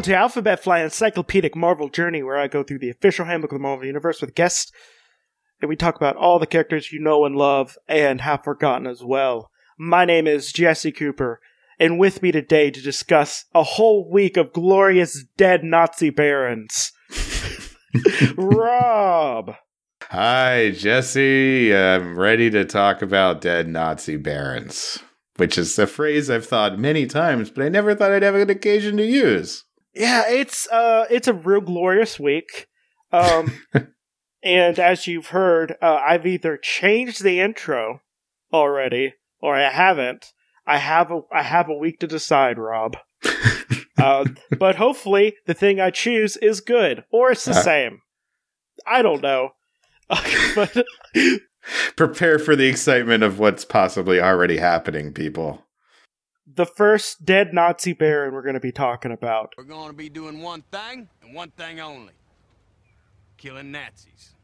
Welcome to Alphabet Fly Encyclopedic Marvel Journey, where I go through the official handbook of the Marvel Universe with guests, and we talk about all the characters you know and love and have forgotten as well. My name is Jesse Cooper, and with me today to discuss a whole week of glorious dead Nazi barons, Rob. Hi, Jesse. I'm ready to talk about dead Nazi barons, which is a phrase I've thought many times, but I never thought I'd have an occasion to use. Yeah, it's uh, it's a real glorious week. Um, and as you've heard, uh, I've either changed the intro already or I haven't. I have a I have a week to decide, Rob. uh, but hopefully, the thing I choose is good or it's the Uh. same. I don't know. but Prepare for the excitement of what's possibly already happening, people. The first dead Nazi baron we're going to be talking about. We're going to be doing one thing and one thing only killing Nazis.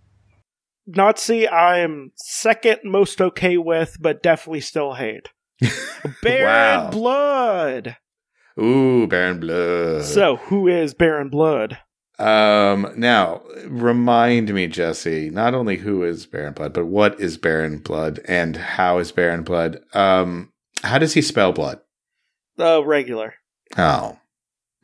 Nazi, I am second most okay with, but definitely still hate. Baron Wow. Blood. Ooh, Baron Blood. So, who is Baron Blood? Um, now remind me, Jesse, not only who is Baron Blood, but what is Baron Blood and how is Baron Blood? Um, how does he spell blood? Uh, regular. Oh,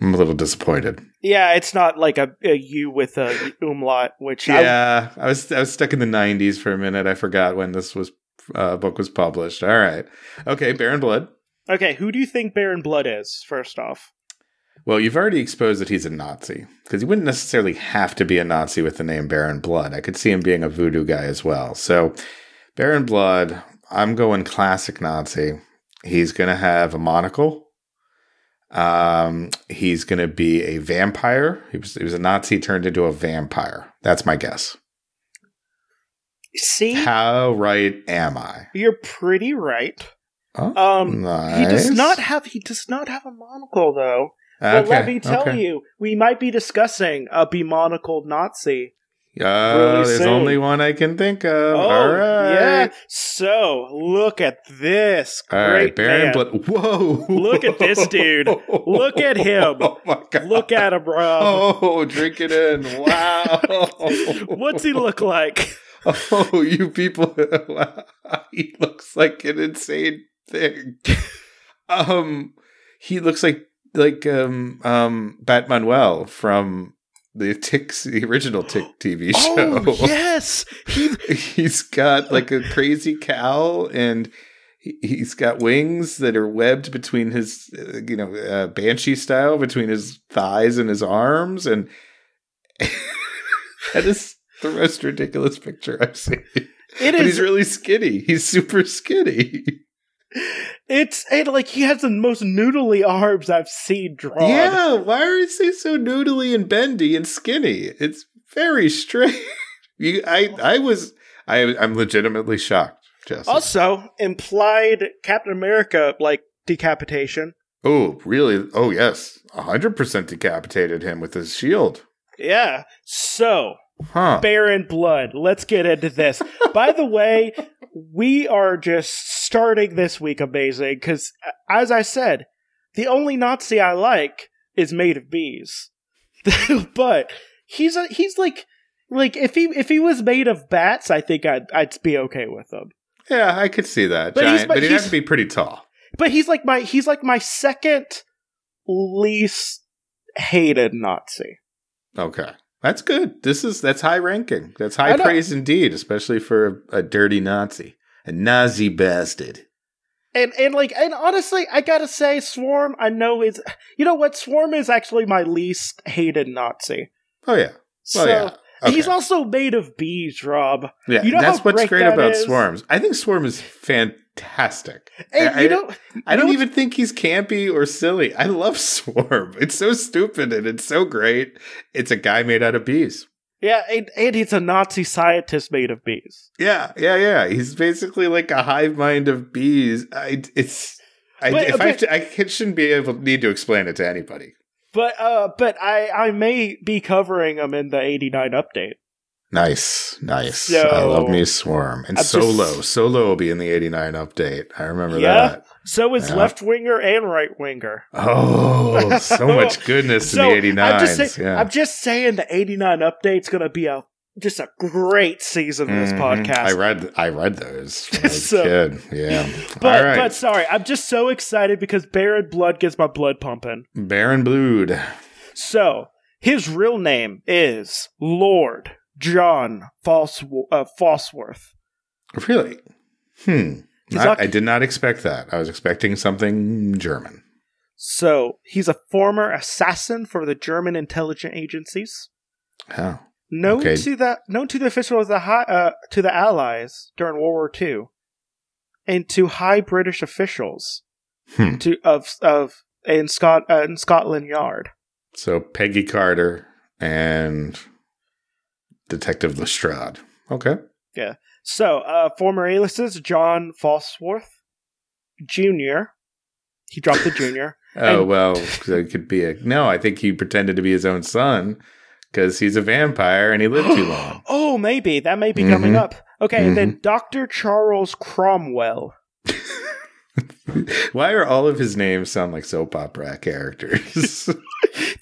I'm a little disappointed. Yeah, it's not like a, a U with a umlaut, which Yeah, I was I was stuck in the '90s for a minute. I forgot when this was uh, book was published. All right, okay, Baron Blood. okay, who do you think Baron Blood is? First off, Well, you've already exposed that he's a Nazi because he wouldn't necessarily have to be a Nazi with the name Baron Blood. I could see him being a voodoo guy as well. So, Baron Blood, I'm going classic Nazi. He's going to have a monocle. Um, he's going to be a vampire. He was, he was a Nazi turned into a vampire. That's my guess. see, How right am I? you're pretty right. Oh, Um, he does not have he does not have a monocle though. But let me tell okay. you, we might be discussing a bemonocled Nazi. Uh, really there's soon. only one I can think of. Oh, All right. yeah. So look at this. All Great right, Baron man. Blood. Whoa! Look at this dude. Look at him. Oh my god! Look at him, Rob. Oh, drink it in! Wow! What's he look like? Oh, you people! He looks like an insane thing. Um, he looks like like um um Bat Manuel from the Tick's the original Tick TV show. Oh yes, he he's got like a crazy cow, and he- he's got wings that are webbed between his uh, you know uh, banshee style between his thighs and his arms and that is the most ridiculous picture i've seen. It but he's really skinny. He's super skinny It's and like he has the most noodly arms I've seen drawn. yeah why is he so noodly and bendy and skinny it's very strange you i i was i i'm legitimately shocked Jesse. Also, implied Captain America like decapitation. Oh, really? Oh, yes. 100% decapitated him with his shield. Yeah. So, Huh. Baron Blood. Let's get into this. By the way, we are just starting this week amazing because, uh, as I said, the only Nazi I like is made of bees. but he's a, he's like like if he if he was made of bats, I think I'd I'd be okay with him. yeah, I could see that. But he's- Giant, but but, he'd have to be pretty tall. But he's like my he's like my second least hated Nazi. Okay. That's good. This is that's high ranking. That's high praise indeed, especially for a, a dirty Nazi, a Nazi bastard. And and like and honestly, I gotta say, Swarm. I know is you know what Swarm is actually my least hated Nazi. Oh yeah. Oh, so Oh yeah. Okay. he's also made of bees, Rob. yeah, you know that's what's great that about is? Swarms. I think Swarm is fantastic. And I, you I- know, I you don't even think he's campy or silly. I love Swarm. It's so stupid and it's so great. It's a guy made out of bees. Yeah, and, and he's a Nazi scientist made of bees. Yeah, yeah, yeah. He's basically like a hive mind of bees. I, it's. I, But- if I, to, I shouldn't be able need to explain it to anybody. But uh, but I I may be covering them in the '89 update. Nice, nice. So- I love me Swarm and I'm Solo. just- Solo will be in the '89 update. I remember Yeah. that. So is Yeah. left winger and right winger. Oh, so much goodness So in the eighty nine. I'm just, yeah. I'm just saying the 89 update's going to be a just a great season of this Mhm. podcast. I read I read those when I was So- a kid. Yeah. but All right. but sorry, I'm just so excited because Baron Blood gets my blood pumping. Baron Blood. So his real name is Lord John False uh, Falsworth. Really? Hmm. Not- I did not expect that. I was expecting something German. So he's a former assassin for the German intelligence agencies. Oh. Known Okay. to the known to the officials the high, uh, to the Allies during World War II, and to high British officials Hmm. to of of in Scot uh, in Scotland Yard. So Peggy Carter and Detective Lestrade. Okay. Yeah. So uh, former aliases John Falsworth Jr. He dropped the junior. Oh And- well, it could be a no. I think he pretended to be his own son because he's a vampire and he lived too long. oh, maybe that may be coming Mhm. up. Okay, and then Doctor Charles Cromwell. Why are all of his names sound like soap opera characters?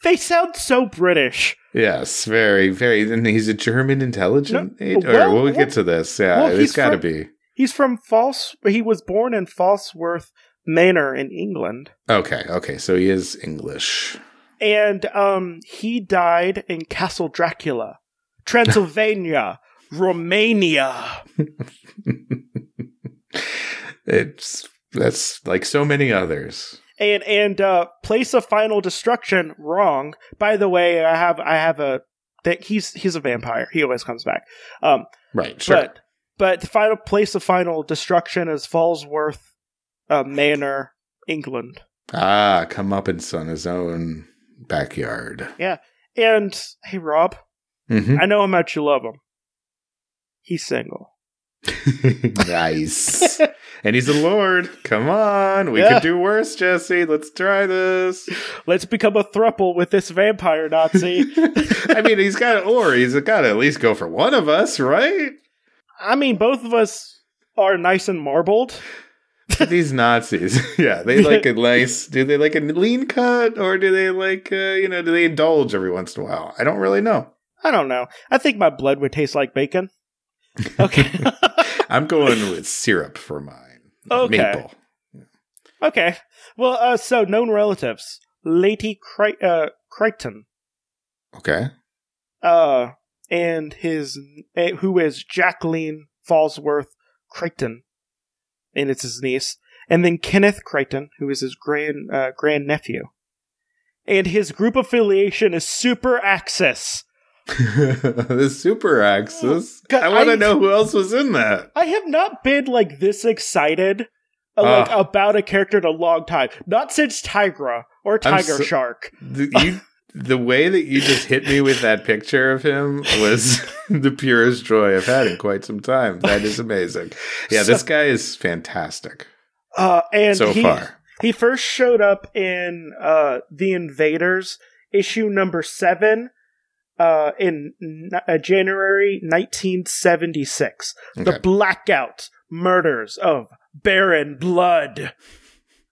They sound so British. yes, very, very. And he's a German intelligent. No, well, or we'll well- get to this. Yeah, well, it's he's got to be. He's from False. He was born in Falsworth Manor in England, Okay, okay. So he is English. And um, he died in Castle Dracula, Transylvania, Romania. It's that's like so many others. and and uh, place of final destruction wrong. By the way, I have I have a that he's he's a vampire. He always comes back. Um, Right. Sure. but but the final place of final destruction is Falsworth uh, Manor, England. ah, come up in on his own backyard. Yeah. And hey, Rob, hmm I know how much you love him. He's single. nice. and he's a lord. Come on. We Yeah. could do worse, Jesse. Let's try this. Let's become a thruple with this vampire Nazi. I mean, he's got or he's got to at least go for one of us, right? I mean, both of us are nice and marbled. These Nazis, yeah, they like a nice. Do they like a lean cut, or do they like, uh, you know, do they indulge every once in a while? I don't really know. I don't know. I think my blood would taste like bacon. Okay. I'm going with syrup for mine. Okay. Maple. okay. Well, uh, so known relatives. Lady Cri- uh, Crichton, Okay. uh, and his, uh, who is Jacqueline Falsworth Crichton, and it's his niece, and then Kenneth Crichton, who is his grand, uh, grand nephew. And his group affiliation is Super Axis. the super axis. God, I want to know who else was in that. I have not been like this excited uh, like Ah. about a character in a long time. Not since Tigra or Tiger so- Shark. The, you, the way that you just hit me with that picture of him was the purest joy I've had in quite some time. That is amazing. Yeah, this guy is fantastic Uh, and so he, far. he first showed up in uh, The Invaders issue number seven uh, in n- uh, January 1976. Okay. The Blackout Murders of Baron Blood.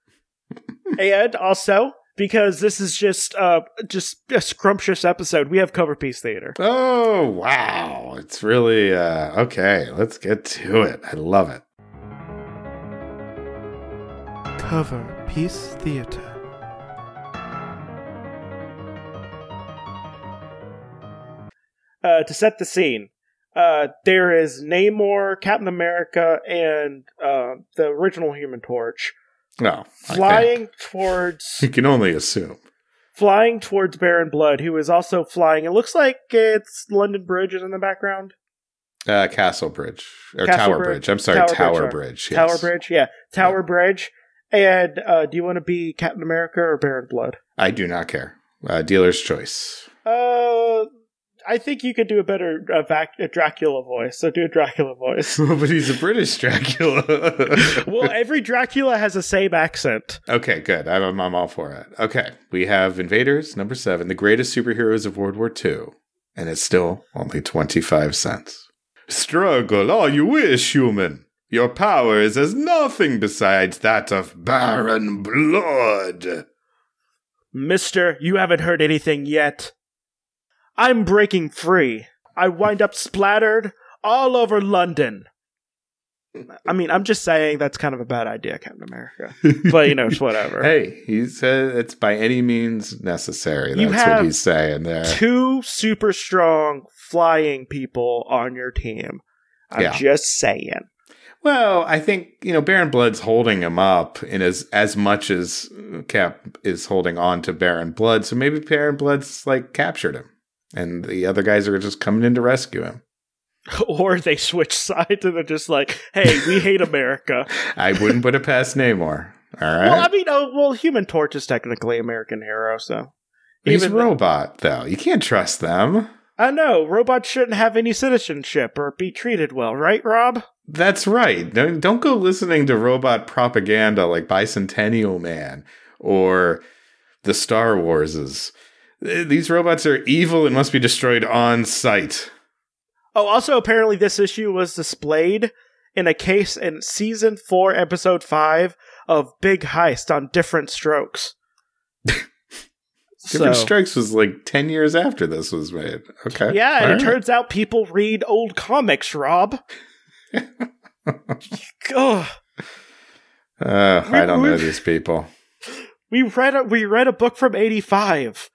and also, because this is just uh, just a scrumptious episode, we have cover piece theater. Oh, wow. It's really, uh, okay, let's get to it. I love it. Cover piece theater. Uh, to set the scene, uh, there is Namor, Captain America, and uh, the original Human Torch No. flying towards You can only assume. flying towards Baron Blood, who is also flying. It looks like it's London Bridge is in the background. Uh, Castle Bridge. Or Castle Tower Bridge. Bridge. I'm sorry, Tower Tower, Bridge. Bridge. yes. Tower Bridge, yeah, Tower Bridge. And uh, do you want to be Captain America or Baron Blood? I do not care. Uh, dealer's choice. Uh, I think you could do a better uh, vac- a Dracula voice. So do a Dracula voice. but he's a British Dracula. well, every Dracula has the same accent. Okay, good. I'm, I'm all for it. Okay, we have Invaders, number seven, the greatest superheroes of World War II. and it's still only 25 cents. Struggle all you wish, human. Your power is as nothing besides that of Baron Blood. Mister, you haven't heard anything yet. I'm breaking free. I wind up splattered all over London. I mean, I'm just saying that's kind of a bad idea, Captain America. But you know, it's whatever. Hey, he said it's by any means necessary. That's what he's saying there. Two super strong flying people on your team. I'm Yeah. just saying. Well, I think you know Baron Blood's holding him up in as as much as Cap is holding on to Baron Blood. So maybe Baron Blood's like captured him, and the other guys are just coming in to rescue him. Or they switch sides and they're just like, "Hey, we hate America." I wouldn't put it past Namor. All right, Well, I mean, oh, well, Human Torch is technically American hero, so he's a robot though. You can't trust them. I know robots shouldn't have any citizenship or be treated well, right, Rob? That's right. Don't don't go listening to robot propaganda like Bicentennial Man or the Star Warses. Eh, These robots are evil and must be destroyed on sight. Oh, also, apparently, this issue was displayed in a case in season four, episode five of Big Heist on Diff'rent Strokes. Different So- Strikes was like 10 years after this was made. Okay. Yeah, and All it right. turns out people read old comics, Rob. oh. Uh, I don't know these people. we read a, we read a book from eighty five.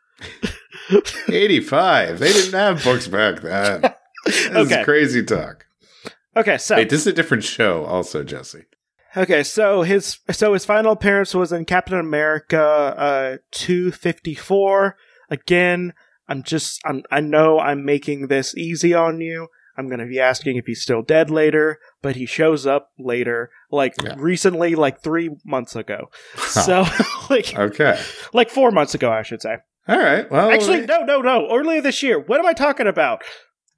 85. They didn't have books back then. This Okay. is crazy talk. Okay, so Wait, this is a different show, also, Jesse. Okay, so his so his final appearance was in Captain America uh 254. Again, I'm just I'm I know I'm making this easy on you. I'm going to be asking if he's still dead later, but he shows up later like Yeah. recently like 3 months ago. So like Okay. like 4 months ago I should say. All right. Well, Actually no no no, earlier this year. What am I talking about?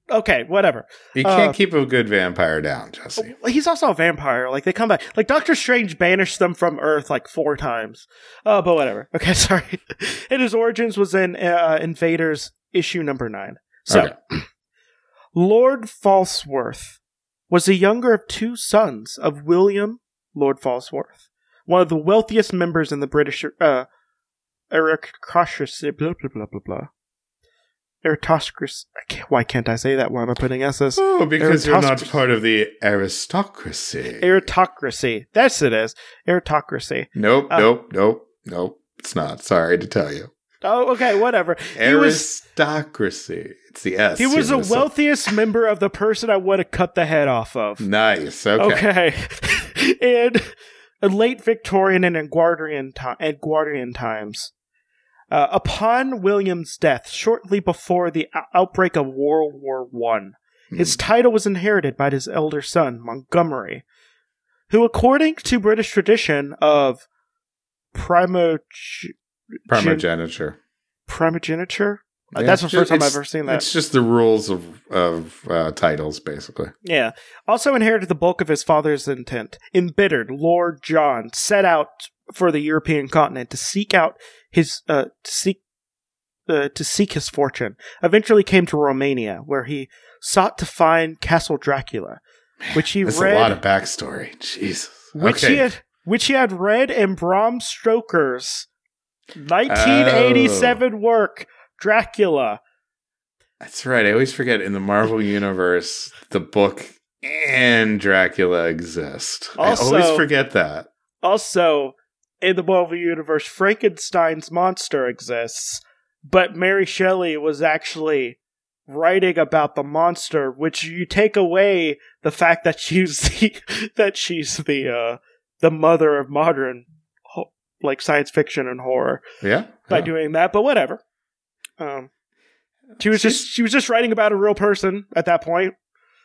Okay, whatever. you can't uh, keep a good vampire down, Jesse. He's also a vampire. Like they come back. Like Doctor Strange banished them from Earth like four times. Uh, but whatever. Okay, sorry. and his origins was in uh, Invaders issue number nine. So Okay. Lord Falsworth was the younger of two sons of William Lord Falsworth, one of the wealthiest members in the British uh, aristocracy. Blah blah blah blah blah. Aristocracy. Why can't I say that? Why am I putting S's? Oh, because you're not part of the aristocracy. Aristocracy. That's it is. Aristocracy. nope, uh, nope, nope, nope. It's not. Sorry to tell you. Oh, okay, whatever. He was Aristocracy. It's the S. he was the wealthiest member of the person I would have cut the head off of. Nice. Okay. Okay. in a late Victorian and Edwardian, ti- Edwardian times. Uh, upon William's death, shortly before the outbreak of World War One, his Hmm. title was inherited by his elder son, Montgomery, who, according to British tradition of primog- Primogeniture. primogeniture, Yeah, that's the first time I've ever seen that. It's just the rules of of uh, titles, basically. Yeah. Also inherited the bulk of his father's intent. Embittered, Lord John set out for the European continent to seek out his uh, to seek uh, to seek his fortune. Eventually came to Romania, where he sought to find Castle Dracula, which he That's read a lot of backstory. Jesus. which okay. he had which he had read in Bram Stoker's 1987 work Dracula. That's right. I always forget in the Marvel universe, the book and Dracula exist. Also- I always forget that. Also, in the Marvel Universe, Frankenstein's monster exists, but Mary Shelley was actually writing about the monster, which you take away the fact that she's the that she's the uh, the mother of modern like science fiction and horror Yeah. by yeah. doing that. But whatever. Um, she was just she was just writing about a real person at that point.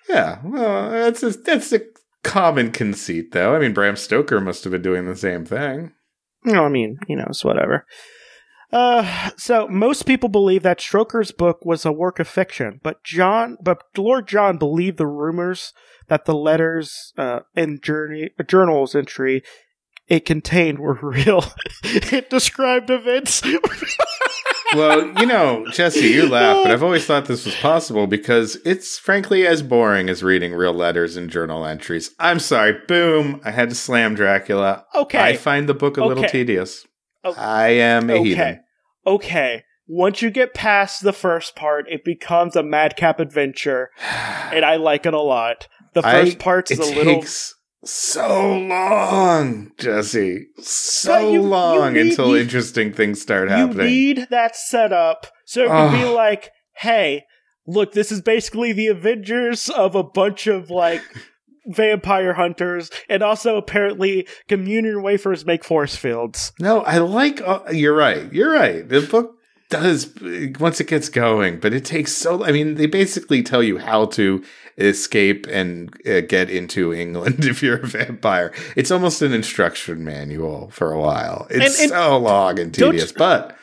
Yeah. Well, that's a, that's a common conceit, though. I mean, Bram Stoker must have been doing the same thing. I mean, you know, it's whatever. Uh, so most people believe that Stoker's book was a work of fiction, but John, but Lord John believed the rumors that the letters uh, and journey journals entry it contained were real. it described events. well, you know, Jesse, you laugh, but I've always thought this was possible because it's frankly as boring as reading real letters and journal entries. I'm sorry, boom, I had to slam Dracula. Okay. I find the book a little tedious. Oh. I am a okay. heathen. Okay. Once you get past the first part, it becomes a madcap adventure, and I like it a lot. The I- first part's it a little. takes so long, Jesse. So you- you long read- until you- interesting things start happening. you read that setup, so it can be like, "Hey, look, this is basically the Avengers of a bunch of like vampire hunters, and also apparently communion wafers make force fields." No, I like. Uh, you're right. You're right. The book does once it gets going, but it takes so. I mean, they basically tell you how to escape and uh, get into England if you're a vampire. It's almost an instruction manual for a while. It's And- and so long and tedious, you- but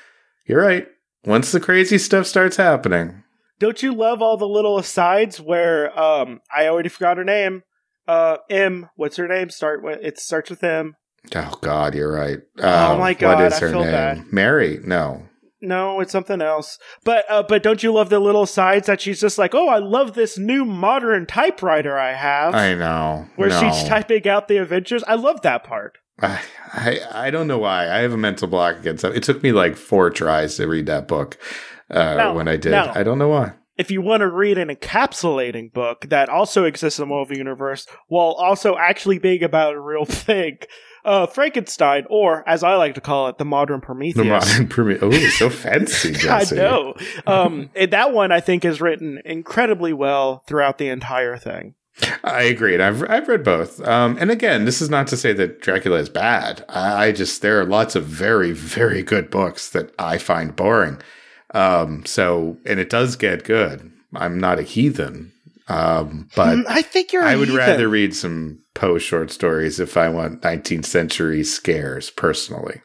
you're right. Once the crazy stuff starts happening, Don't you love all the little asides where um I already forgot her name. Uh M, what's her name? Start with it starts with M. oh God, you're right. Oh, Um, my God, what is I her feel name? bad. Mary? No. No, it's something else. But uh, but don't you love the little sides that she's just like, "Oh, I love this new modern typewriter I have." I know. where no. she's typing out the adventures. I love that part. I, I I don't know why. I have a mental block against that. It took me like four tries to read that book uh, No, when I did. no. I don't know why. If you want to read an encapsulating book that also exists in the Marvel Universe while also actually being about a real thing, uh, Frankenstein, or as I like to call it, the modern Prometheus. The modern Prometheus. Oh, so fancy, I know. Um, and that one I think is written incredibly well throughout the entire thing. I agreed. I've I've read both. Um, and again, this is not to say that Dracula is bad. I, I just there are lots of very very good books that I find boring. Um, so and it does get good. I'm not a heathen. Um, but Mm, I think you're. I would rather read some Poe short stories if I want 19th century scares personally.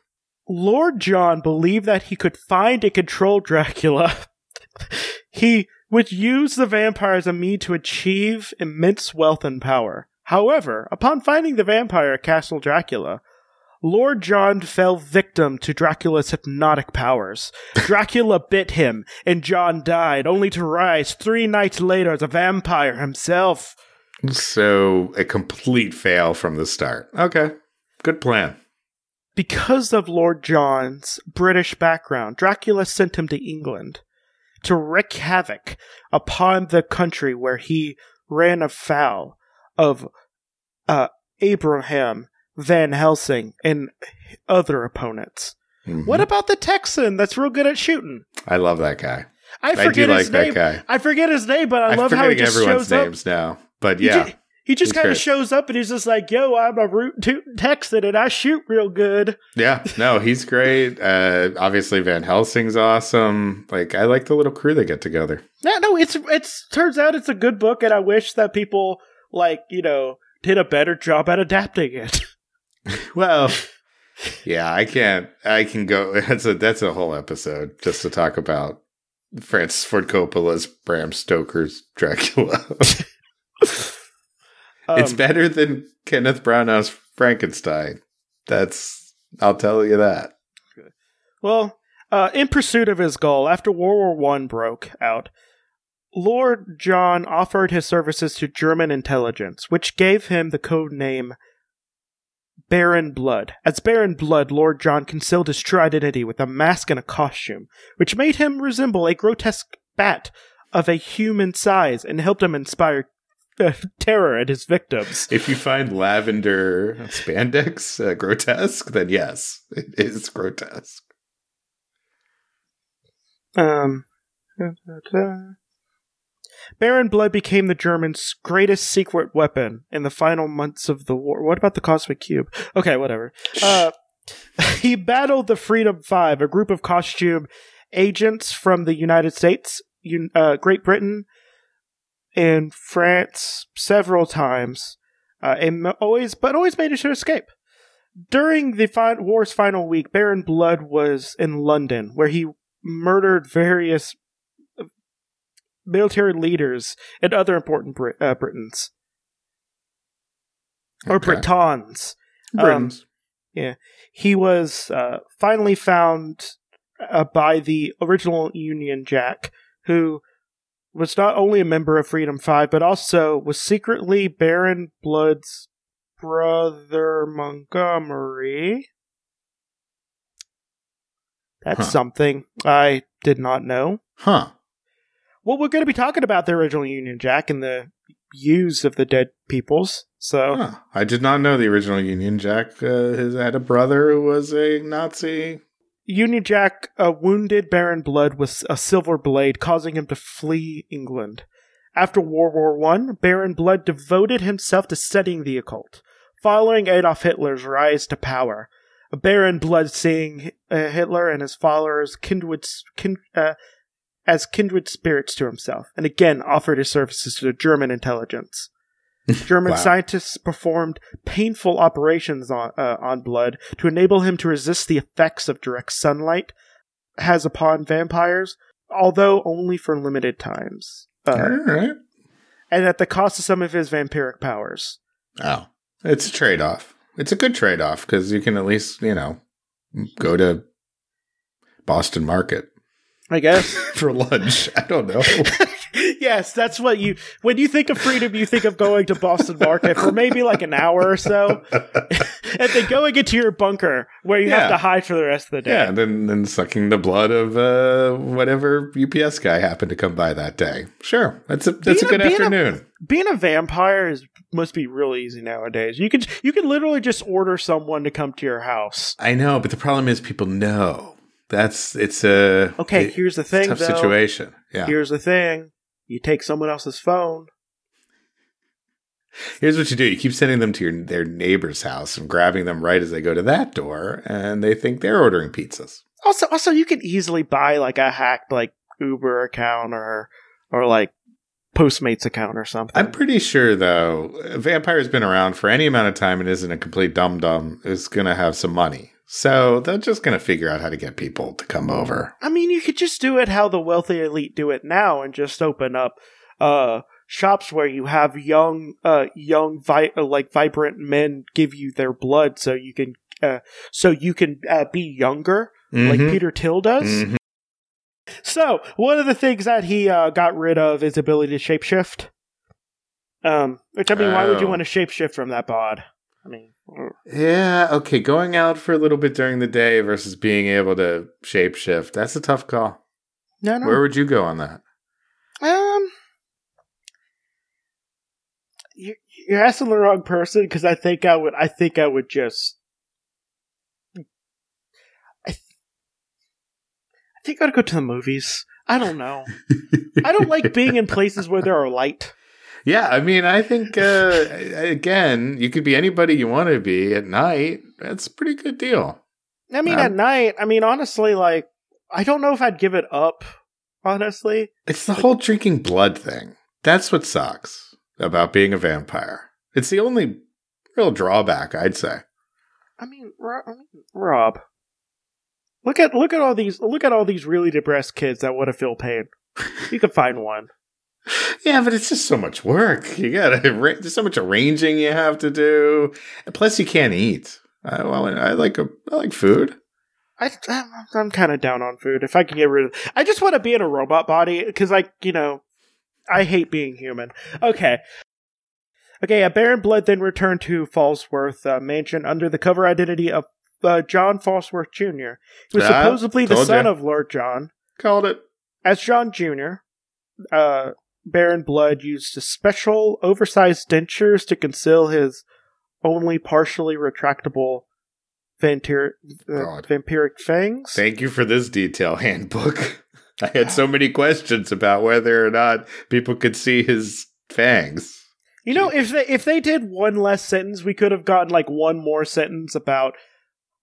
Lord John believed that he could find and control Dracula. he would use the vampire as a means to achieve immense wealth and power. However, upon finding the vampire at Castle Dracula, Lord John fell victim to Dracula's hypnotic powers. Dracula bit him, and John died, only to rise three nights later as a vampire himself. So a complete fail from the start. Okay. Good plan. Because of Lord John's British background, Dracula sent him to England to wreak havoc upon the country where he ran afoul of uh, Abraham Van Helsing and other opponents. Mhm. What about the Texan that's real good at shooting? I love that guy. I I, forget do his like that name. guy. I forget his name, but I I'm love how he just everyone's shows up. names now. But He yeah. He just He's kind of shows up and he's just like, "Yo, I'm a root tootin' Texan and I shoot real good." Yeah, no, he's great. Uh, obviously, Van Helsing's awesome. Like, I like the little crew they get together. Yeah, no, it's it's turns out it's a good book, and I wish that people like you know did a better job at adapting it. Well, yeah, I can't. I can go. That's a that's a whole episode just to talk about Francis Ford Coppola's Bram Stoker's Dracula. it's Um, better than Kenneth Branagh's Frankenstein. That's I'll tell you that. Well, uh, in pursuit of his goal, after World War One broke out, Lord John offered his services to German intelligence, which gave him the code name Baron Blood. As Baron Blood, Lord John concealed his true identity with a mask and a costume, which made him resemble a grotesque bat of a human size and helped him inspire uh, terror at his victims. If you find lavender spandex uh, grotesque, then yes, it is grotesque. Um, Baron Blood became the Germans' greatest secret weapon in the final months of the war. What about the Cosmic Cube? Okay, whatever. Uh, he battled the Freedom Five, a group of costume agents from the United States, uh, Great Britain, and France several times, uh, and always, but always managed to escape. During the fi- war's final week, Baron Blood was in London, where he murdered various military leaders and other important Brit- uh, Britons or Okay. Britons. Um, Britons. He was uh, finally found uh, by the original Union Jack, who was not only a member of Freedom Five, but also was secretly Baron Blood's brother Montgomery. That's Huh. something I did not know. Huh. Well, we're going to be talking about the original Union Jack and the use of the dead peoples. So, Huh. I did not know the original Union Jack uh, had a brother who was a Nazi. Union Jack uh, wounded Baron Blood with a silver blade, causing him to flee England. After World War One, Baron Blood devoted himself to studying the occult, following Adolf Hitler's rise to power. Baron Blood, seeing uh, Hitler and his followers kindred, kin, uh, as kindred spirits to himself, and again offered his services to the German intelligence. German Wow. scientists performed painful operations on, uh, on Blood to enable him to resist the effects of direct sunlight has upon vampires, although only for limited times, uh, All right. and at the cost of some of his vampiric powers. Oh, it's a trade off. It's a good trade off because you can at least, you know, go to Boston Market I guess. for lunch. I don't know. yes, that's what you. When you think of freedom, you think of going to Boston Market for maybe like an hour or so, and then going into your bunker where you Yeah. have to hide for the rest of the day. yeah, and then, then sucking the blood of uh, whatever UPS guy happened to come by that day. Sure, that's a that's Being a a- good being a- afternoon. Being a vampire is must be real easy nowadays. You can you can literally just order someone to come to your house. I know, but the problem is people know. That's it's a Okay, it- here's the thing, tough though. situation. Yeah. Here's the thing: you take someone else's phone. Here's what you do: you keep sending them to your their neighbor's house and grabbing them right as they go to that door, and they think they're ordering pizzas. Also, also, you can easily buy like a hacked like Uber account or or like Postmates account or something. I'm pretty sure, though, a vampire's been around for any amount of time and isn't a complete dum dum. Is going to have some money, so they're just going to figure out how to get people to come over. I mean, you could just do it how the wealthy elite do it now, and just open up uh, shops where you have young, uh, young, vi- uh, like vibrant men give you their blood, so you can, uh, so you can uh, be younger, like Mhm. Peter Thiel does. Mhm. So one of the things that he uh, got rid of is ability to shapeshift. Um, which I mean, why would you Oh. want to shapeshift from that bod? I mean, Yeah, okay. Going out for a little bit during the day versus being able to shapeshift, that's a tough call. no, no. Where would you go on that? Um, you, you're asking the wrong person because I think I would. I think I would just. I, th- I think I'd go to the movies. I don't know. I don't like being in places where there are light. Yeah, I mean, I think uh, again, you could be anybody you want to be at night. That's a pretty good deal. I mean, Um, at night. I mean, honestly, like I don't know if I'd give it up. Honestly, It's the whole drinking blood thing. That's what sucks about being a vampire. It's the only real drawback, I'd say. I mean, Ro- I mean, Rob, look at look at all these look at all these really depressed kids that want to feel pain. You could find one. Yeah, but it's just so much work. You gotta there's so much arranging you have to do. And plus, you can't eat. I, well, I like a, I like food. I, I'm, I'm kind of down on food. If I can get rid of, I just want to be in a robot body because, like, you know, I hate being human. Okay, okay. Uh, Baron Blood then returned to Falsworth uh, Mansion under the cover identity of uh, John Falsworth Jr. He was supposedly the son ya. of Lord John. Called it. As John Jr., uh, Baron Blood used special, oversized dentures to conceal his only partially retractable vampir- uh, vampiric fangs. Thank you for this detail handbook. I had so many questions about whether or not people could see his fangs. You know, if they if they did one less sentence, we could have gotten like one more sentence about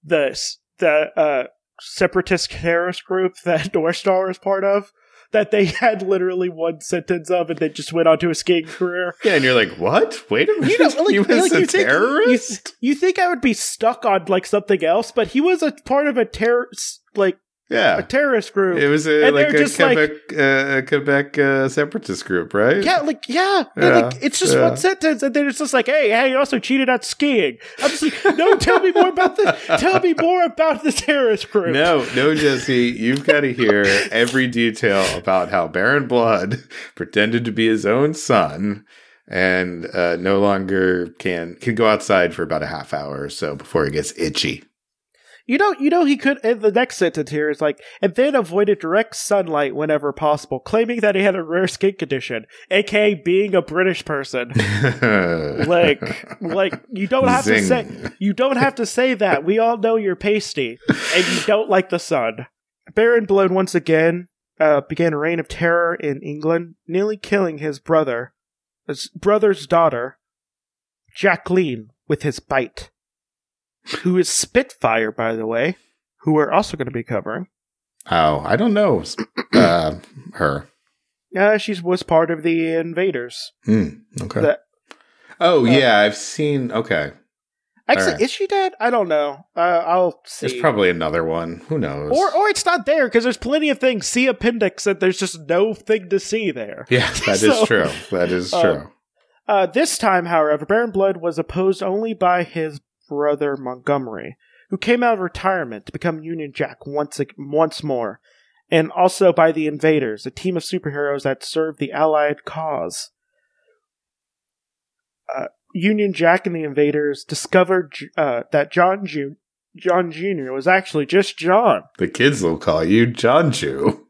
the the uh, separatist terrorist group that Northstar is part of. That they had literally one sentence of, and then just went on to a skating career. Yeah, and you're like, what? Wait a minute. You know, like, he was like a you think terrorist? You, you think I would be stuck on like something else, but he was a part of a terror like Yeah. a terrorist group. It was a, like a just like- Quebec, uh, a Quebec uh, separatist group, right? yeah, like yeah, Yeah, like it's just yeah. one sentence, and then it's just like, hey, hey, you also cheated at skiing. I'm just like, no, tell me more about the, tell me more about the terrorist group. No, no, Jesse, you've got to hear every detail about how Baron Blood pretended to be his own son and uh, no longer can can go outside for about a half hour or so before he gets itchy. You know, you know, he could. And the next sentence here is like, and then avoided direct sunlight whenever possible, claiming that he had a rare skin condition, aka being a British person. like, like you don't have to say, you don't have to say that. We all know you're pasty, and you don't like the sun. Baron Blood once again uh, began a reign of terror in England, nearly killing his brother, his brother's daughter, Jacqueline, with his bite. Who is Spitfire, by the way, who we're also going to be covering. oh, I don't know uh, her. Uh, she was part of the Invaders. Hmm, okay. The- oh uh, yeah, I've seen. Okay, Actually, Alright. is she dead? I don't know. Uh, I'll see. there's probably another one. Who knows? or or it's not there because there's plenty of things. See appendix, that there's just no thing to see there. yeah, that is So- true. That is Uh, true. Uh, this time, however, Baron Blood was opposed only by his brother Montgomery, who came out of retirement to become Union Jack once once more, and also by the Invaders, a team of superheroes that served the Allied cause. Uh, Union Jack and the Invaders discovered uh, that John Ju- John Jr. was actually just John. the kids will call you John Jew.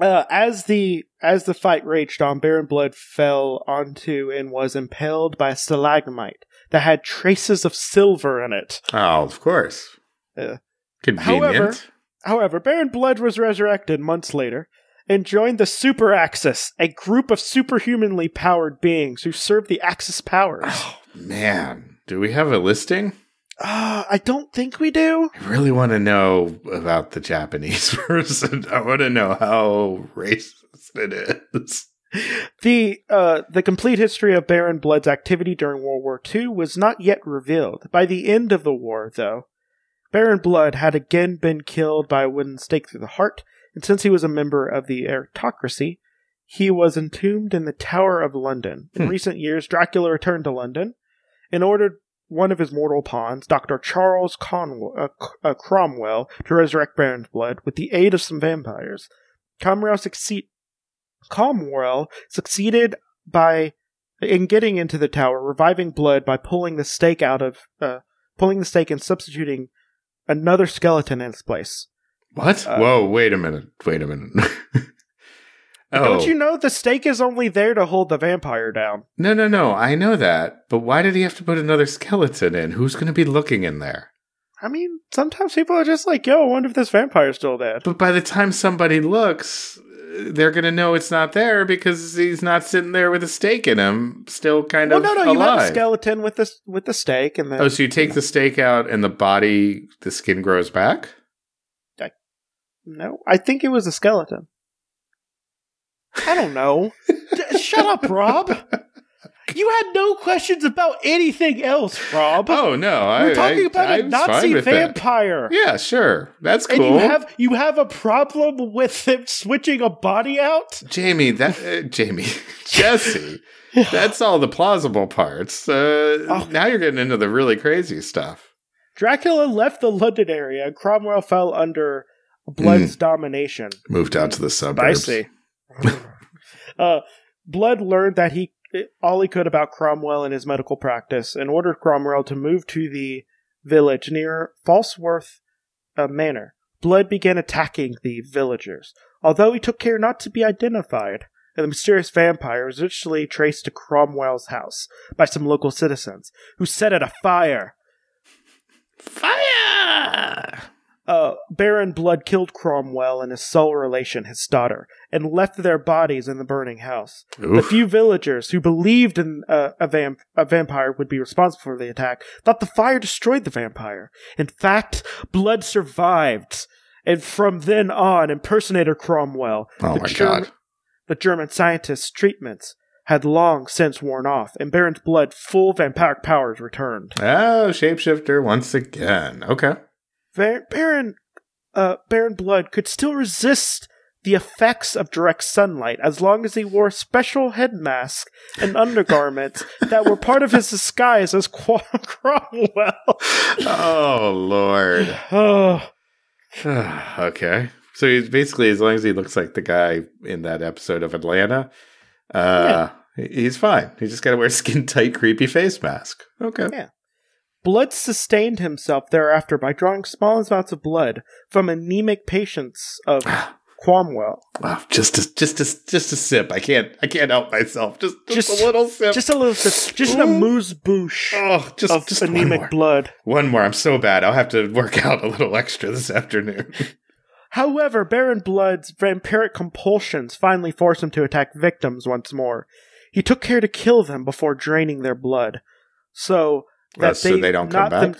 Uh, as the as the fight raged on, Baron Blood fell onto and was impaled by a stalagmite that had traces of silver in it. Oh, of course. Yeah. Convenient. However- However, Baron Blood was resurrected months later and joined the Super Axis, a group of superhumanly powered beings who serve the Axis powers. oh man, do we have a listing? Uh, I don't think we do. I really want to know about the Japanese person. I want to know how racist it is. The uh, the complete history of Baron Blood's activity during World War II was not yet revealed. By the end of the war, though, Baron Blood had again been killed by a wooden stake through the heart, and since he was a member of the aristocracy, he was entombed in the Tower of London. In Hmm. recent years, Dracula returned to London and ordered one of his mortal pawns, Dr. Charles Conwell, uh, uh, Cromwell, to resurrect Baron's blood with the aid of some vampires. Cromwell succeed. Cromwell succeeded by in getting into the tower, reviving blood by pulling the stake out of uh, pulling the stake and substituting another skeleton in its place. What? Uh, Whoa, wait a minute. Wait a minute. oh, Don't you know the stake is only there to hold the vampire down? no, no, no. I know that. But why did he have to put another skeleton in? Who's going to be looking in there? I mean, sometimes people are just like, "Yo, I wonder if this vampire's still dead." But by the time somebody looks, they're going to know it's not there because he's not sitting there with a stake in him, still kind Well, of no, no, you have a skeleton with this with the stake, and then Oh, so you take the stake out and the body, the skin grows back? no, I think it was a skeleton. I don't know. D- Shut up, Rob. You had no questions about anything else, Rob. Oh no, We're talking I, about a Nazi with that. vampire. Yeah, sure, that's And cool. you have you have a problem with him switching a body out? Jamie, that uh, Jamie, Jesse, that's all the plausible parts. Uh, Oh. Now you're getting into the really crazy stuff. Dracula left the London area and Cromwell fell under Blood's domination. Moved out to the suburbs. Spicy. uh, Blood learned that he all he could about Cromwell and his medical practice and ordered Cromwell to move to the village near Falsworth uh, Manor. Blood began attacking the villagers, although he took care not to be identified. And the mysterious vampire was eventually traced to Cromwell's house by some local citizens, who set it afire. Fire! Baron Blood killed Cromwell and his sole relation, his daughter, and left their bodies in the burning house. The few villagers who believed in uh, a, vamp- a vampire would be responsible for the attack thought the fire destroyed the vampire. In fact, Blood survived, and from then on impersonator Cromwell. Oh the my German- god. The German scientist's treatments had long since worn off, and Baron's Blood full vampiric powers returned. Oh, shapeshifter once again. Okay. Baron uh, Baron Blood could still resist the effects of direct sunlight as long as he wore special head mask and undergarments that were part of his disguise as Qu- Cromwell. Oh Lord. Oh, okay. So he's basically as long as he looks like the guy in that episode of Atlanta, uh, he's fine. He just got to wear a skin tight, creepy face mask. Okay. Yeah. Blood sustained himself thereafter by drawing small amounts of blood from anemic patients of Cromwell. Wow, just a, just a, just a sip. I can't I can't help myself. Just just, Just- a little sip. Just a little, sip, just an amuse bouche oh, just of just anemic blood. One more. I'm so bad. I'll have to work out a little extra this afternoon. However, Baron Blood's vampiric compulsions finally forced him to attack victims once more. He took care to kill them before draining their blood, so that so they don't come back?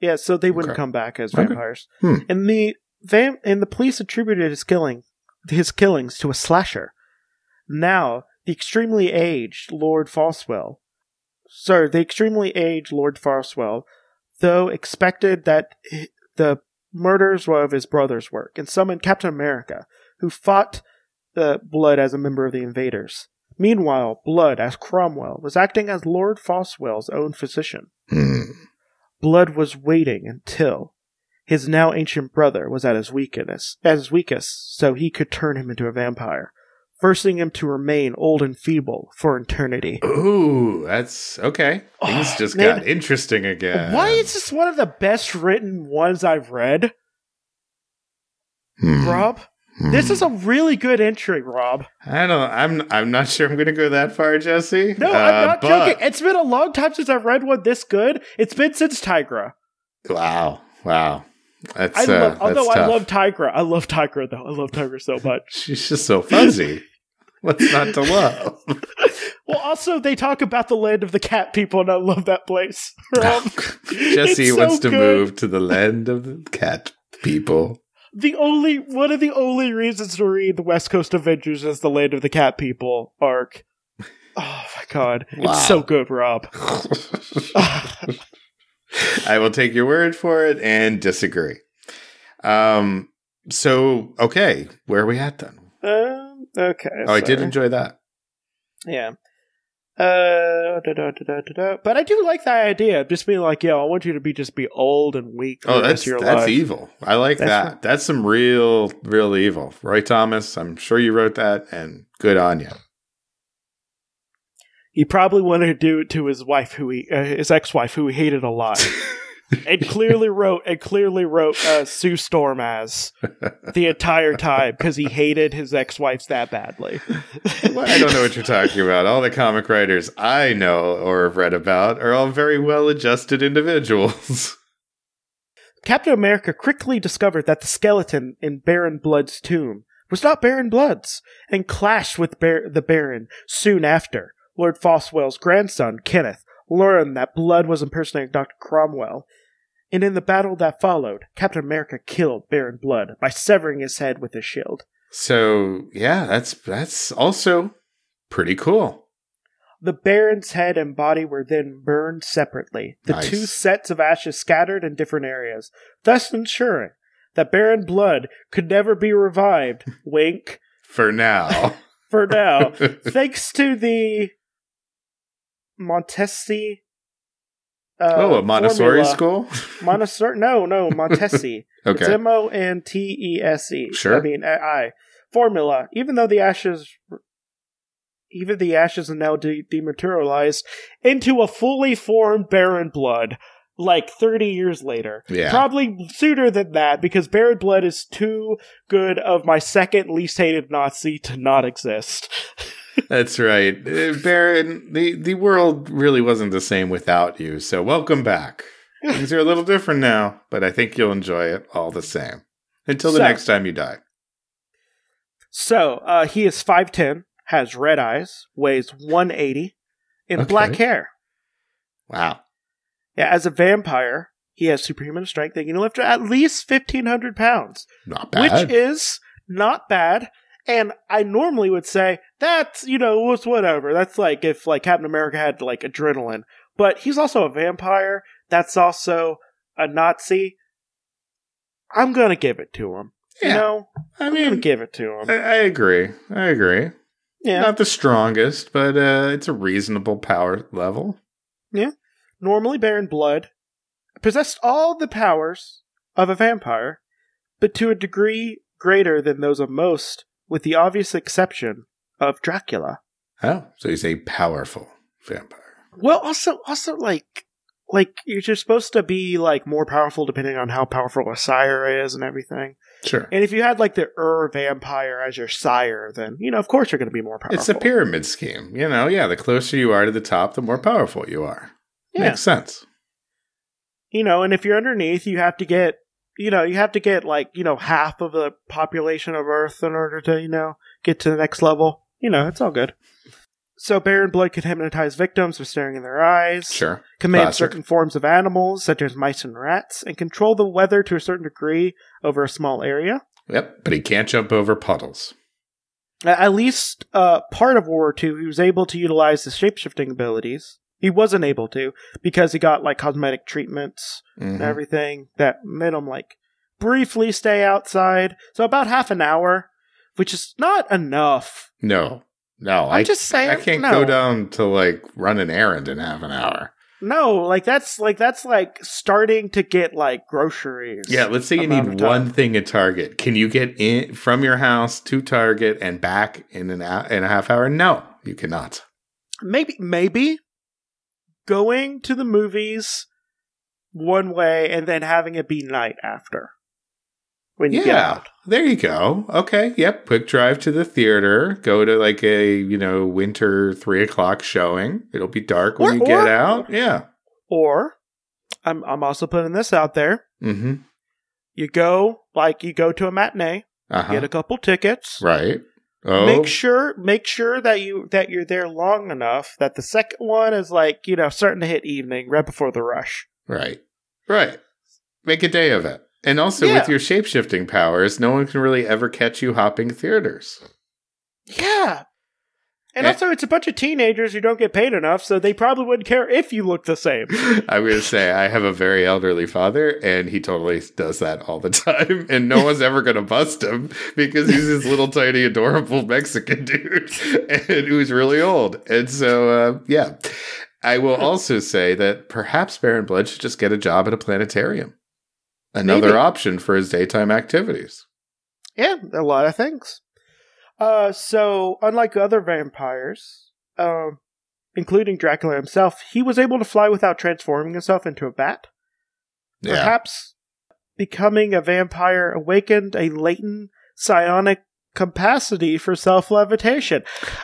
yeah, so they wouldn't Okay. come back as Okay. vampires. Hmm. And the vam- and the police attributed his killing his killings to a slasher. Now, the extremely aged Lord Falsworth, sir, the extremely aged Lord Falsworth, though expected that the murders were of his brother's work, and summoned Captain America, who fought the Blood as a member of the invaders. Meanwhile, Blood, as Cromwell, was acting as Lord Falsworth's own physician. Blood was waiting until his now ancient brother was at his weakest, at his weakest, so he could turn him into a vampire, forcing him to remain old and feeble for eternity. Ooh, that's okay. Things Oh, just man. got interesting again. Why is this one of the best written ones I've read, Hmm. Rob? Hmm. This is a really good entry, Rob. I don't. I'm. I'm not sure. I'm going to go that far, Jesse. No, Uh, I'm not but- joking. It's been a long time since I've read one this good. It's been since Tigra. Wow. Wow. That's. I uh, love, that's although I love Tigra. I love Tigra though. I love Tigra so much. She's just so fuzzy. What's not to love? Well, also they talk about the land of the cat people, and I love that place. Jesse so wants to good. move to the land of the cat people. The only one of the only reasons to read the West Coast Avengers is the land of the cat people arc. Oh my god, Wow. it's so good, Rob. I will take your word for it and disagree. Um. So okay, where are we at then? Um, okay. Oh, I did enjoy that. Yeah. Uh, da, da, da, but I do like that idea. of Just being like, yo, I want you to be just be old and weak. Oh, that's your that's life. evil. I like That's that. right. That's some real, real evil. Roy Thomas, I'm sure you wrote that, and good on you. He probably wanted to do it to his wife, who he, uh, his ex-wife, who he hated a lot, and clearly wrote and clearly wrote uh, Sue Storm as the entire time because he hated his ex-wife that badly. Well, I don't know what you're talking about. All the comic writers I know or have read about are all very well adjusted individuals. Captain America quickly discovered that the skeleton in Baron Blood's tomb was not Baron Blood's, and clashed with Bar- the Baron soon after. Lord Falsworth's grandson, Kenneth, learned that Blood was impersonating Dr. Cromwell, and in the battle that followed, Captain America killed Baron Blood by severing his head with his shield. So yeah, that's that's also pretty cool. The Baron's head and body were then burned separately, the Nice. two sets of ashes scattered in different areas, thus ensuring that Baron Blood could never be revived. Wink. For now. For now, thanks to the Montesi. Uh, oh, a Montessori formula. school? Montessori? No, no, Montesi. It's Okay. M O N T E S E. Sure. I mean, I, formula. Even though the ashes, even the ashes are now de- dematerialized into a fully formed Baron Blood, like thirty years later. Yeah. Probably sooner than that because Baron Blood is too good of my second least hated Nazi to not exist. That's right. Uh, Baron, the, the world really wasn't the same without you, so welcome back. Things are a little different now, but I think you'll enjoy it all the same. Until the So- next time you die. So uh, he is five ten, has red eyes, weighs one eighty, and Okay. black hair. Wow. Yeah, as a vampire, he has superhuman strength and can lift at least 1,500 pounds, Not bad. which is not bad. And I normally would say that's, you know, was whatever. That's like if like Captain America had like adrenaline. But he's also a vampire. That's also a Nazi. I'm gonna give it to him. You Yeah. know, I mean, give it to him. I, I agree. I agree. Yeah. Not the strongest, but uh, it's a reasonable power level. Yeah, normally, Baron Blood possessed all the powers of a vampire, but to a degree greater than those of most, with the obvious exception of Dracula. Oh, so he's a powerful vampire. Well, also, also like, like you're just supposed to be like more powerful depending on how powerful a sire is and everything. Sure. And if you had like the Ur vampire as your sire, then you know, of course, you're going to be more powerful. It's a pyramid scheme. You know, yeah, the closer you are to the top, the more powerful you are. Yeah. Makes sense. you know, and if you're underneath, you have to get, you know, you have to get like, you know, half of the population of Earth in order to, you know, get to the next level. You know, it's all good. So Baron Blood can hypnotize victims with staring in their eyes, Sure. command Classic. certain forms of animals, such as mice and rats, and control the weather to a certain degree over a small area. Yep, but he can't jump over puddles. At least uh, part of World War II, he was able to utilize his shapeshifting abilities. He wasn't able to because he got like cosmetic treatments and Mhm. everything that made him like briefly stay outside. So about half an hour, which is not enough. No, no, I'm I just saying. I can't no. go down to like run an errand in half an hour. No, like that's like that's like starting to get like groceries. Yeah, let's say you need one thing at Target. Can you get in from your house to Target and back in an hour in a half hour? No, you cannot. Maybe maybe going to the movies one way and then having it be night after. When you get out. There you go. Okay, yep. Quick drive to the theater. Go to like a you know winter three o'clock showing. It'll be dark when Or- you get or- out. Yeah. Or I'm I'm also putting this out there. Mm-hmm. You go like you go to a matinee, Uh get a couple tickets. Right. Oh, Make sure make sure that you that you're there long enough that the second one is like, you know, starting to hit evening right before the rush. Right. Right. Make a day of it. And also Yeah. with your shape shifting powers, no one can really ever catch you hopping theaters. Yeah. And Eh. also it's a bunch of teenagers who don't get paid enough, so they probably wouldn't care if you look the same. I'm going to say I have a very elderly father, and he totally does that all the time. And no one's ever going to bust him because he's this little tiny, adorable Mexican dude and who's really old. And so, uh, yeah. I will also say that perhaps Baron Blood should just get a job at a planetarium. Another Maybe. option for his daytime activities. Yeah, a lot of things. Uh, so unlike other vampires, um, including Dracula himself, he was able to fly without transforming himself into a bat. Yeah. Perhaps becoming a vampire awakened a latent psionic capacity for self levitation.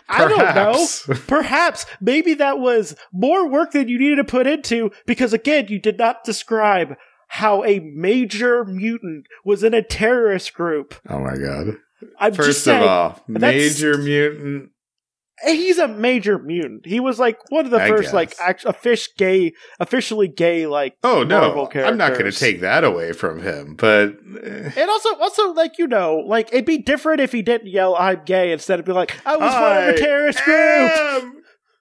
I don't know. Perhaps maybe that was more work than you needed to put into because again, you did not describe how a major mutant was in a terrorist group. Oh my god. I'm just First saying, of all, major mutant. he's a major mutant. He was like one of the I first guess. like act- a fish gay, officially gay like Oh Marvel no, I'm not going to take that away from him. But eh, And also, also like you know, like it'd be different if he didn't yell "I'm gay" instead of be like "I was part of a terrorist group."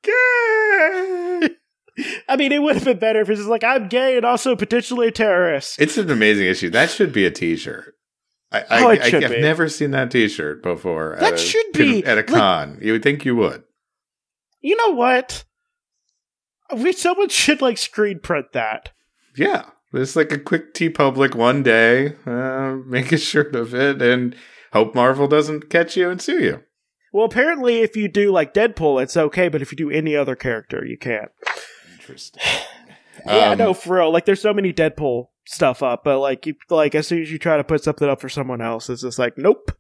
gay. I mean, it would have been better if it's just like I'm gay and also potentially a terrorist. It's an amazing issue. That should be a T-shirt. I, I, Oh, I, have never seen that T-shirt before. That a should be, at a like- con. you would think you would. You know what? We someone should like screen print that. Yeah, it's like a quick T Public one day. Uh, make a shirt of it and hope Marvel doesn't catch you and sue you. Well, apparently, if you do like Deadpool, it's okay, but if you do any other character, you can't. Interesting. yeah, Um, no, for real. Like, there's so many Deadpool stuff up, but like, you like as soon as you try to put something up for someone else, it's just like, nope.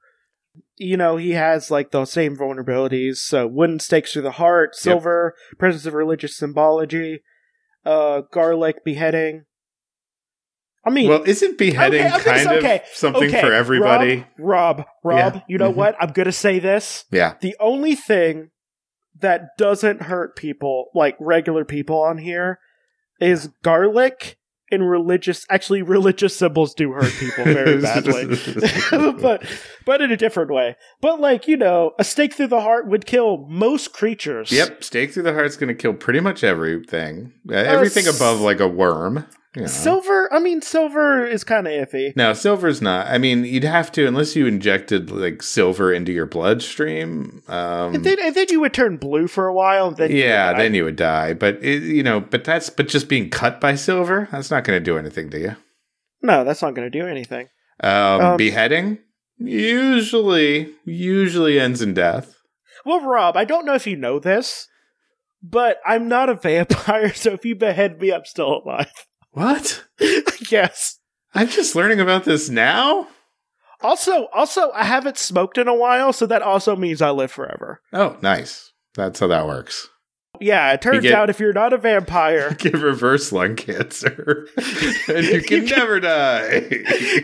You know, he has like the same vulnerabilities. So, wooden stakes through the heart, silver, presence of religious symbology, uh, garlic beheading. I mean, Well, isn't beheading Okay, kind say- of okay, something okay, for everybody? Rob, Rob, Rob Yeah, you know mhm. what? I'm gonna say this. Yeah. The only thing that doesn't hurt people, like regular people on here, is garlic and religious. Actually, religious symbols do hurt people very badly, but but in a different way. But like you know, a stake through the heart would kill most creatures. Yep, stake through the heart's going to kill pretty much everything. Uh, everything above like a worm. You know. Silver, I mean, silver is kind of iffy. No, silver's not. I mean, you'd have to unless you injected like silver into your bloodstream. Um, and, then, and then you would turn blue for a while. And then yeah, die. then you would die. But it, you know, but that's but just being cut by silver, that's not going to do anything to you. no, that's not going to do anything. Um, Um, beheading usually usually ends in death. Well, Rob, I don't know if you know this, but I'm not a vampire, so if you behead me, I'm still alive. What? yes. I'm just learning about this now. Also, also, I haven't smoked in a while, so that also means I live forever. Oh, nice. That's how that works. Yeah, it turns get- out if you're not a vampire, you Get reverse lung cancer, and you can You can- never die.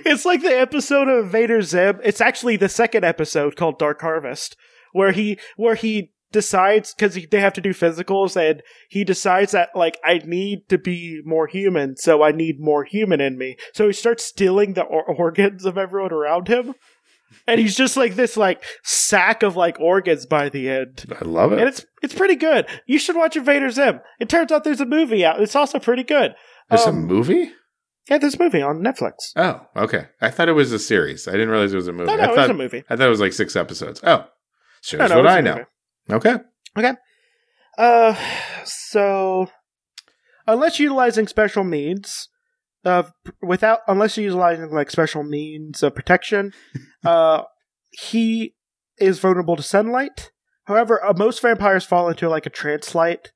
it's like the episode of Invader Zim. It's actually the second episode called Dark Harvest, where he where he decides because they have to do physicals, and he decides that like I need to be more human, so I need more human in me. So he starts stealing the or- organs of everyone around him, and he's just like this like sack of like organs by the end. I love it And it's it's pretty good. You should watch Invader Zim. It turns out there's a movie out. It's also pretty good. There's a um, movie. Yeah, there's a movie on Netflix. Oh, okay. I thought it was a series. I didn't realize it was a movie. No, no, I thought a movie. I thought it was like six episodes. Oh, shows No, no, what I know. movie. Okay. Okay. Uh, so unless utilizing special means of without unless you're utilizing like special means of protection, uh, he is vulnerable to sunlight. However, uh, most vampires fall into like a trance light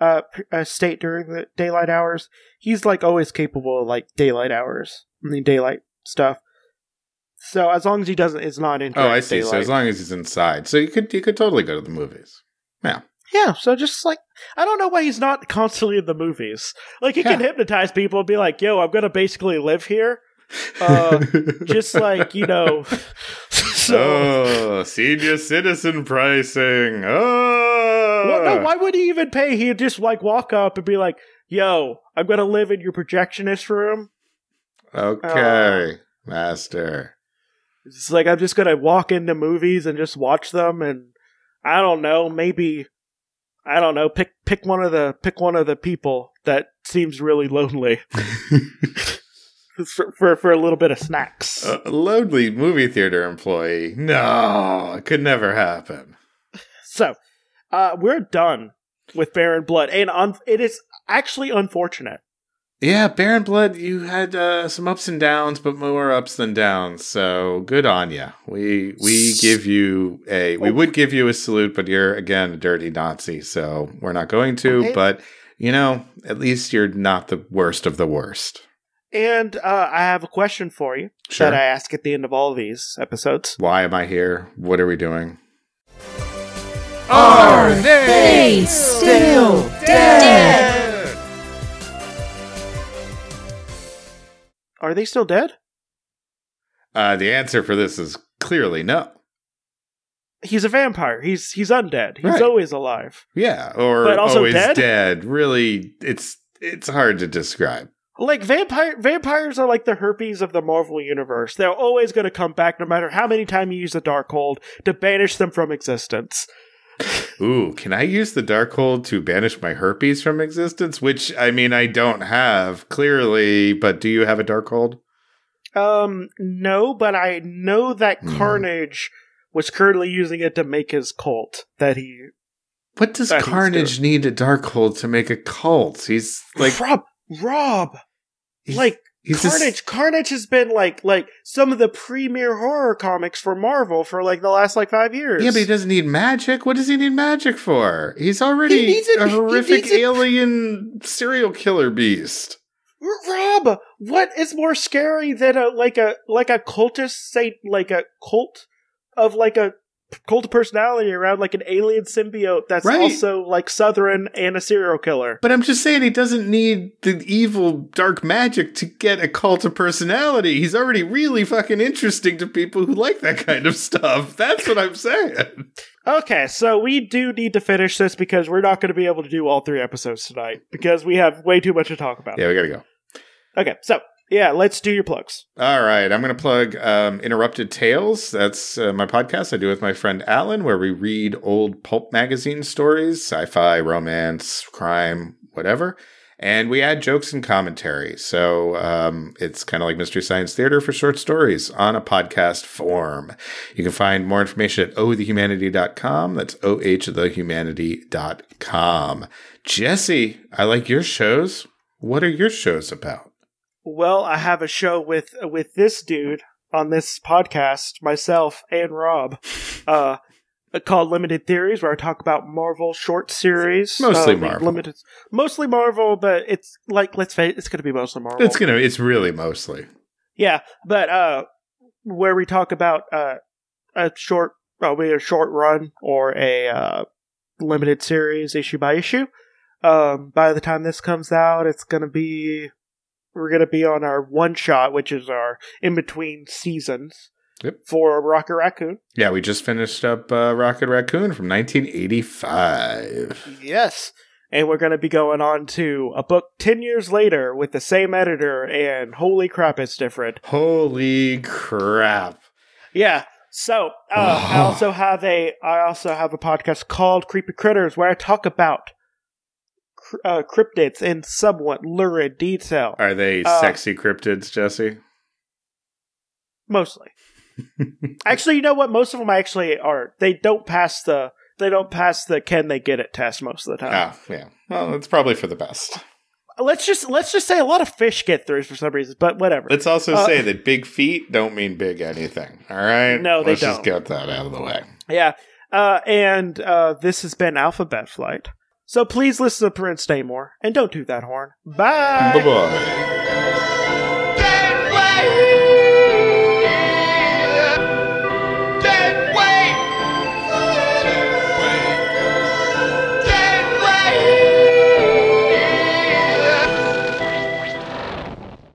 uh, uh state during the daylight hours. He's like always capable of like daylight hours, I mean daylight stuff. So as long as he doesn't, it's not in. Oh, I see. So as long as he's inside, so you could you could totally go to the movies. Yeah, Yeah. so just like I don't know why he's not constantly in the movies. Like he can hypnotize people and be like, "Yo, I'm gonna basically live here." Uh, just like you know. so oh, senior citizen pricing. Oh, well, no, why would he even pay? He'd just like walk up and be like, "Yo, I'm gonna live in your projectionist room." okay, master. It's like I'm just gonna walk into movies and just watch them, and I don't know, maybe I don't know, pick pick one of the pick one of the people that seems really lonely for, for for a little bit of snacks. A lonely movie theater employee. No, it could never happen. So, uh, we're done with Baron Blood, and un- it is actually unfortunate. Yeah, Baron Blood, you had uh, some ups and downs, but more ups than downs. So good on you. We we give you a we would give you a salute, but you're again a dirty Nazi, so we're not going to. Okay. But you know, at least you're not the worst of the worst. And uh, I have a question for you Sure. that I ask at the end of all these episodes. Why am I here? What are we doing? Are they still dead? Are they still dead? Uh, the answer for this is clearly no. He's a vampire. He's he's undead. He's Right. always alive. Yeah, or But also always dead? dead. Really, it's it's hard to describe. Like vampire vampires are like the herpes of the Marvel universe. They're always going to come back, no matter how many times you use the Darkhold to banish them from existence. Ooh, can I use the Darkhold to banish my herpes from existence? Which I mean, I don't have clearly, but do you have a Darkhold? Um, no, but I know that Hmm. Carnage was currently using it to make his cult. That he What does Carnage need a Darkhold to make a cult? He's like, Rob, Rob, he's, like he's just- Carnage. Carnage has been like like some of the premier horror comics for Marvel for like the last like five years. yeah, but he doesn't need magic. What does he need magic for? He's already He a he horrific alien serial killer beast. Rob, what is more scary than a like a like a cultist say like a cult of like a cult of personality around like an alien symbiote that's Right. also like southern and a serial killer. But I'm just saying he doesn't need the evil dark magic to get a cult of personality. He's already really fucking interesting to people who like that kind of stuff. That's what I'm saying. Okay, so we do need to finish this because we're not going to be able to do all three episodes tonight because we have way too much to talk about. Yeah, we gotta go. Okay, so yeah, let's do your plugs. All right, I'm going to plug um, Interrupted Tales. That's uh, my podcast I do with my friend Alan, where we read old pulp magazine stories, sci fi, romance, crime, whatever. And we add jokes and commentary. So um, it's kind of like Mystery Science Theater for short stories on a podcast form. You can find more information at ohthehumanity.com. That's ohthehumanity.com. Jesse, I like your shows. What are your shows about? Well, I have a show with with this dude on this podcast, myself and Rob, uh, called Limited Theories, where I talk about Marvel short series. Mostly uh, Marvel. Limited, mostly Marvel, but it's like let's face, it's going to be mostly Marvel. It's gonna. It's really mostly. Yeah, but uh, where we talk about uh, a short, probably a short run or a uh, limited series, issue by issue. Um, by the time this comes out, it's gonna be we're gonna be on our one shot, which is our in between seasons Yep. for Rocket Raccoon. Yeah, we just finished up uh, Rocket Raccoon from 1985. Yes. And we're going to be going on to a book 10 years later with the same editor, and holy crap, it's different. Holy crap! Yeah. So uh, I also have a I also have a podcast called Creepy Critters where I talk about cr- uh, cryptids in somewhat lurid detail, Are they Uh, sexy cryptids, Jesse? mostly. actually, you know what? Most of them actually are. They don't pass the they don't pass the can they get it test most of the time. Ah, yeah. Well, it's probably for the best. Let's just let's just say a lot of fish get through for some reason, but whatever. Let's also Uh, say that big feet don't mean big anything. All right. No, they Let's just don't. get that out of the way. Yeah. Uh, and uh, this has been Alphabet Flight. So please listen to Prince Namor and don't toot that horn. Bye. Bye bye.